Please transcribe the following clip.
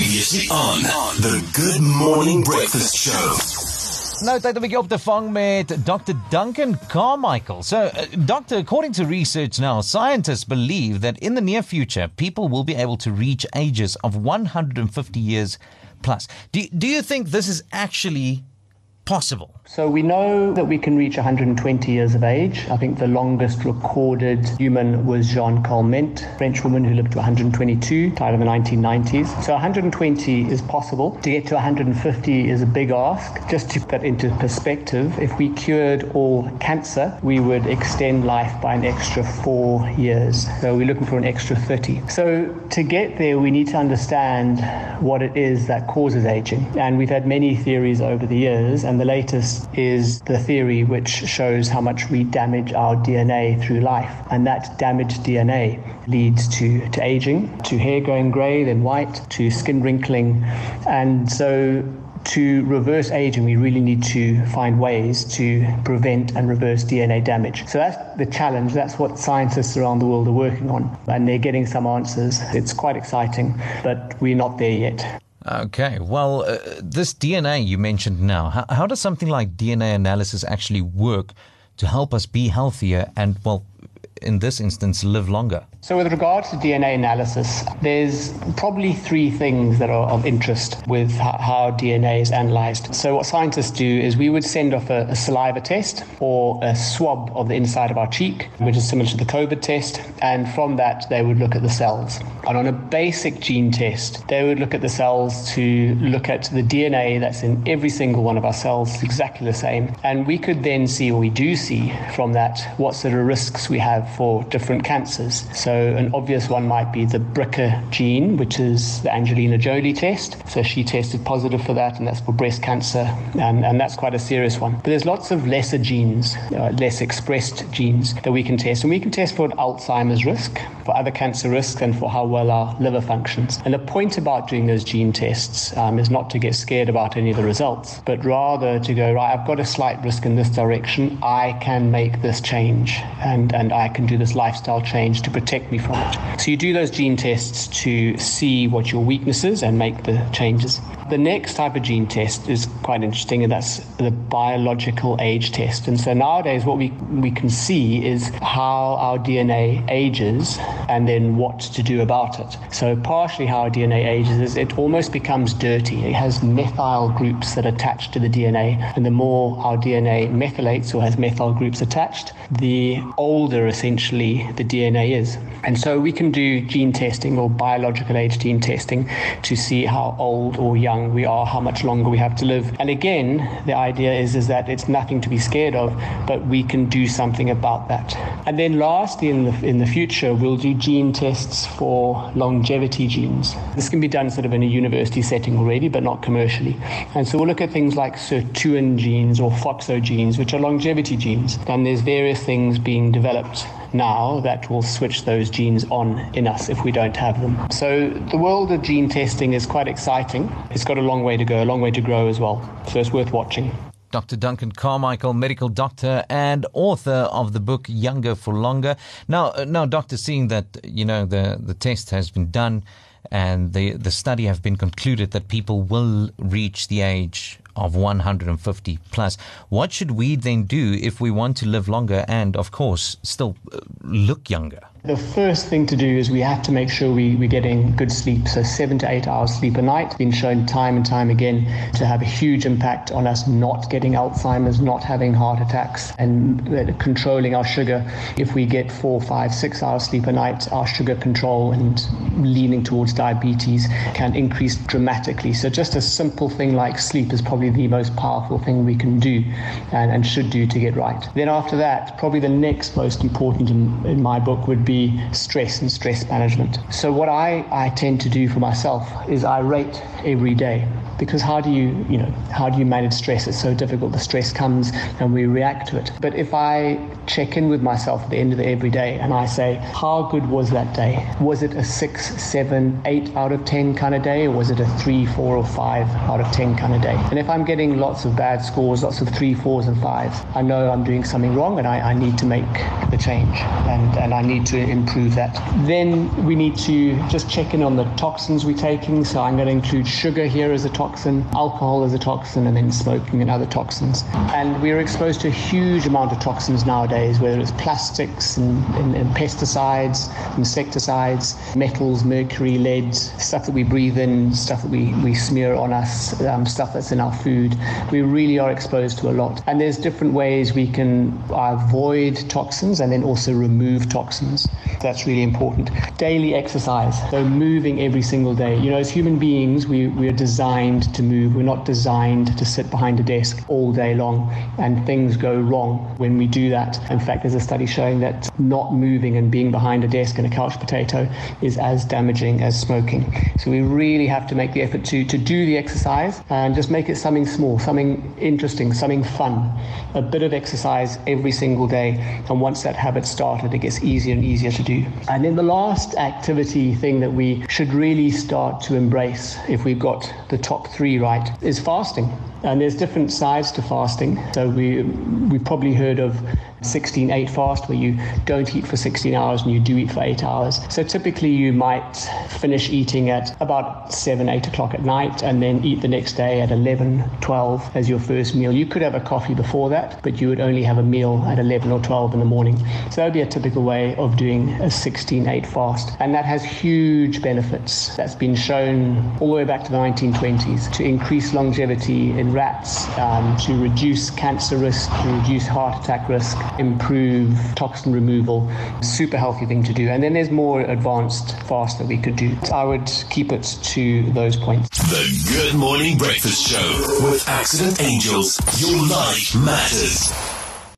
Previously on the Good Morning Breakfast Show. Nou tyd om 'n bietjie op te vang met Dr. Duncan Carmichael. So, uh, doctor, according to research now, scientists believe that in the near future, people will be able to reach ages of 150 years plus. Do do you think this is actually possible? So we know that we can reach 120 years of age. I think the longest recorded human was Jeanne Calment, French woman who lived to 122, died in the 1990s. So 120 is possible. To get to 150 is a big ask. Just to put that into perspective, if we cured all cancer, we would extend life by an extra four years. So we're looking for an extra 30. So to get there, we need to understand what it is that causes aging. And we've had many theories over the years, and the latest is the theory which shows how much we damage our DNA through life. And that damaged DNA leads to, to aging, to hair going grey, then white, to skin wrinkling. And so to reverse aging, we really need to find ways to prevent and reverse DNA damage. So that's the challenge. That's what scientists around the world are working on. And they're getting some answers. It's quite exciting, but we're not there yet. Okay, well, uh, this DNA you mentioned now, how, how does something like DNA analysis actually work to help us be healthier and, well, in this instance, live longer? So, with regard to DNA analysis, there's probably three things that are of interest with how DNA is analyzed. So, what scientists do is we would send off a, a, saliva test or a swab of the inside of our cheek, which is similar to the COVID test, and from that, they would look at the cells. And on a basic gene test, they would look at the cells to look at the DNA that's in every single one of our cells, exactly the same. And we could then see, or we do see from that, what sort of risks we have for different cancers. So, an obvious one might be the BRCA gene, which is the Angelina Jolie test. So, she tested positive for that, and that's for breast cancer, and, and that's quite a serious one. But there's lots of lesser genes, uh, less expressed genes that we can test, and we can test for an Alzheimer's risk, for other cancer risks, and for how well our liver functions. And the point about doing those gene tests um, is not to get scared about any of the results, but rather to go, right, I've got a slight risk in this direction, I can make this change, and, and I can do this lifestyle change to protect me from it. So you do those gene tests to see what your weaknesses and make the changes. The next type of gene test is quite interesting, and that's the biological age test. And so nowadays, what we, we can see is how our DNA ages and then what to do about it. So, partially how our DNA ages is it almost becomes dirty. It has methyl groups that attach to the DNA, and the more our DNA methylates or has methyl groups attached, the older essentially the DNA is. And so we can do gene testing or biological age gene testing to see how old or young young we are, how much longer we have to live. And again, the idea is, is that it's nothing to be scared of, but we can do something about that. And then lastly, in the, in the future, we'll do gene tests for longevity genes. This can be done sort of in a university setting already, but not commercially. And so we'll look at things like sirtuin genes or FOXO genes, which are longevity genes. And there's various things being developed now that will switch those genes on in us if we don't have them. So the world of gene testing is quite exciting. It's got a long way to go, a long way to grow as well. So it's worth watching. Dr. Duncan Carmichael, medical doctor and author of the book Younger for Longer. Now, uh, now, doctor, seeing that you know the the test has been done and the the study have been concluded that people will reach the age of 150 plus. What should we then do if we want to live longer and, of course, still uh, look younger? The first thing to do is we have to make sure we, we're getting good sleep. So, seven to eight hours sleep a night, been shown time and time again to have a huge impact on us not getting Alzheimer's, not having heart attacks, and uh, controlling our sugar. If we get four, five, six hours sleep a night, our sugar control and leaning towards diabetes can increase dramatically. So, just a simple thing like sleep is probably the most powerful thing we can do and, and should do to get right. Then, after that, probably the next most important in, in my book would be be stress and stress management. So, what I, I tend to do for myself is I rate every day because how do you, you know, how do you manage stress? It's so difficult. The stress comes and we react to it. But if I check in with myself at the end of the every day and I say, how good was that day? Was it a six, seven, eight out of 10 kind of day? Or was it a three, four, or five out of 10 kind of day? And if I'm getting lots of bad scores, lots of three, fours, and fives, I know I'm doing something wrong and I, I need to make the change and, and I need to improve that. Then we need to just check in on the toxins we're taking. So I'm going to include sugar here as a toxin, alcohol as a toxin, and then smoking and other toxins. And we're exposed to a huge amount of toxins nowadays, whether it's plastics and, and, and pesticides, insecticides, metals, mercury, lead, stuff that we breathe in, stuff that we, we smear on us, um, stuff that's in our food. We really are exposed to a lot. And there's different ways we can avoid toxins and then also remove toxins. That's really important. Daily exercise, so moving every single day. You know, as human beings, we, we are designed to move. We're not designed to sit behind a desk all day long, and things go wrong when we do that. In fact, there's a study showing that not moving and being behind a desk and a couch potato is as damaging as smoking. So we really have to make the effort to, to do the exercise and just make it something small, something interesting, something fun. A bit of exercise every single day. And once that habit started, it gets easier and easier to do. And then the last activity thing that we should really start to embrace if we've got the top three right is fasting. And there's different sides to fasting. So we we probably heard of 16-8 fast where you don't eat for 16 hours and you do eat for 8 hours. So typically you might finish eating at about 7, 8 o'clock at night and then eat the next day at 11, 12 as your first meal. You could have a coffee before that, but you would only have a meal at 11 or 12 in the morning. So that would be a typical way of doing a 16-8 fast. And that has huge benefits. That's been shown all the way back to the 1920s to increase longevity in rats, um, to reduce cancer risk, to reduce heart attack risk, improve toxin removal. Super healthy thing to do. And then there's more advanced fast that we could do. I would keep it to those points. The Good Morning Breakfast Show with Accident Angels. Your life matters.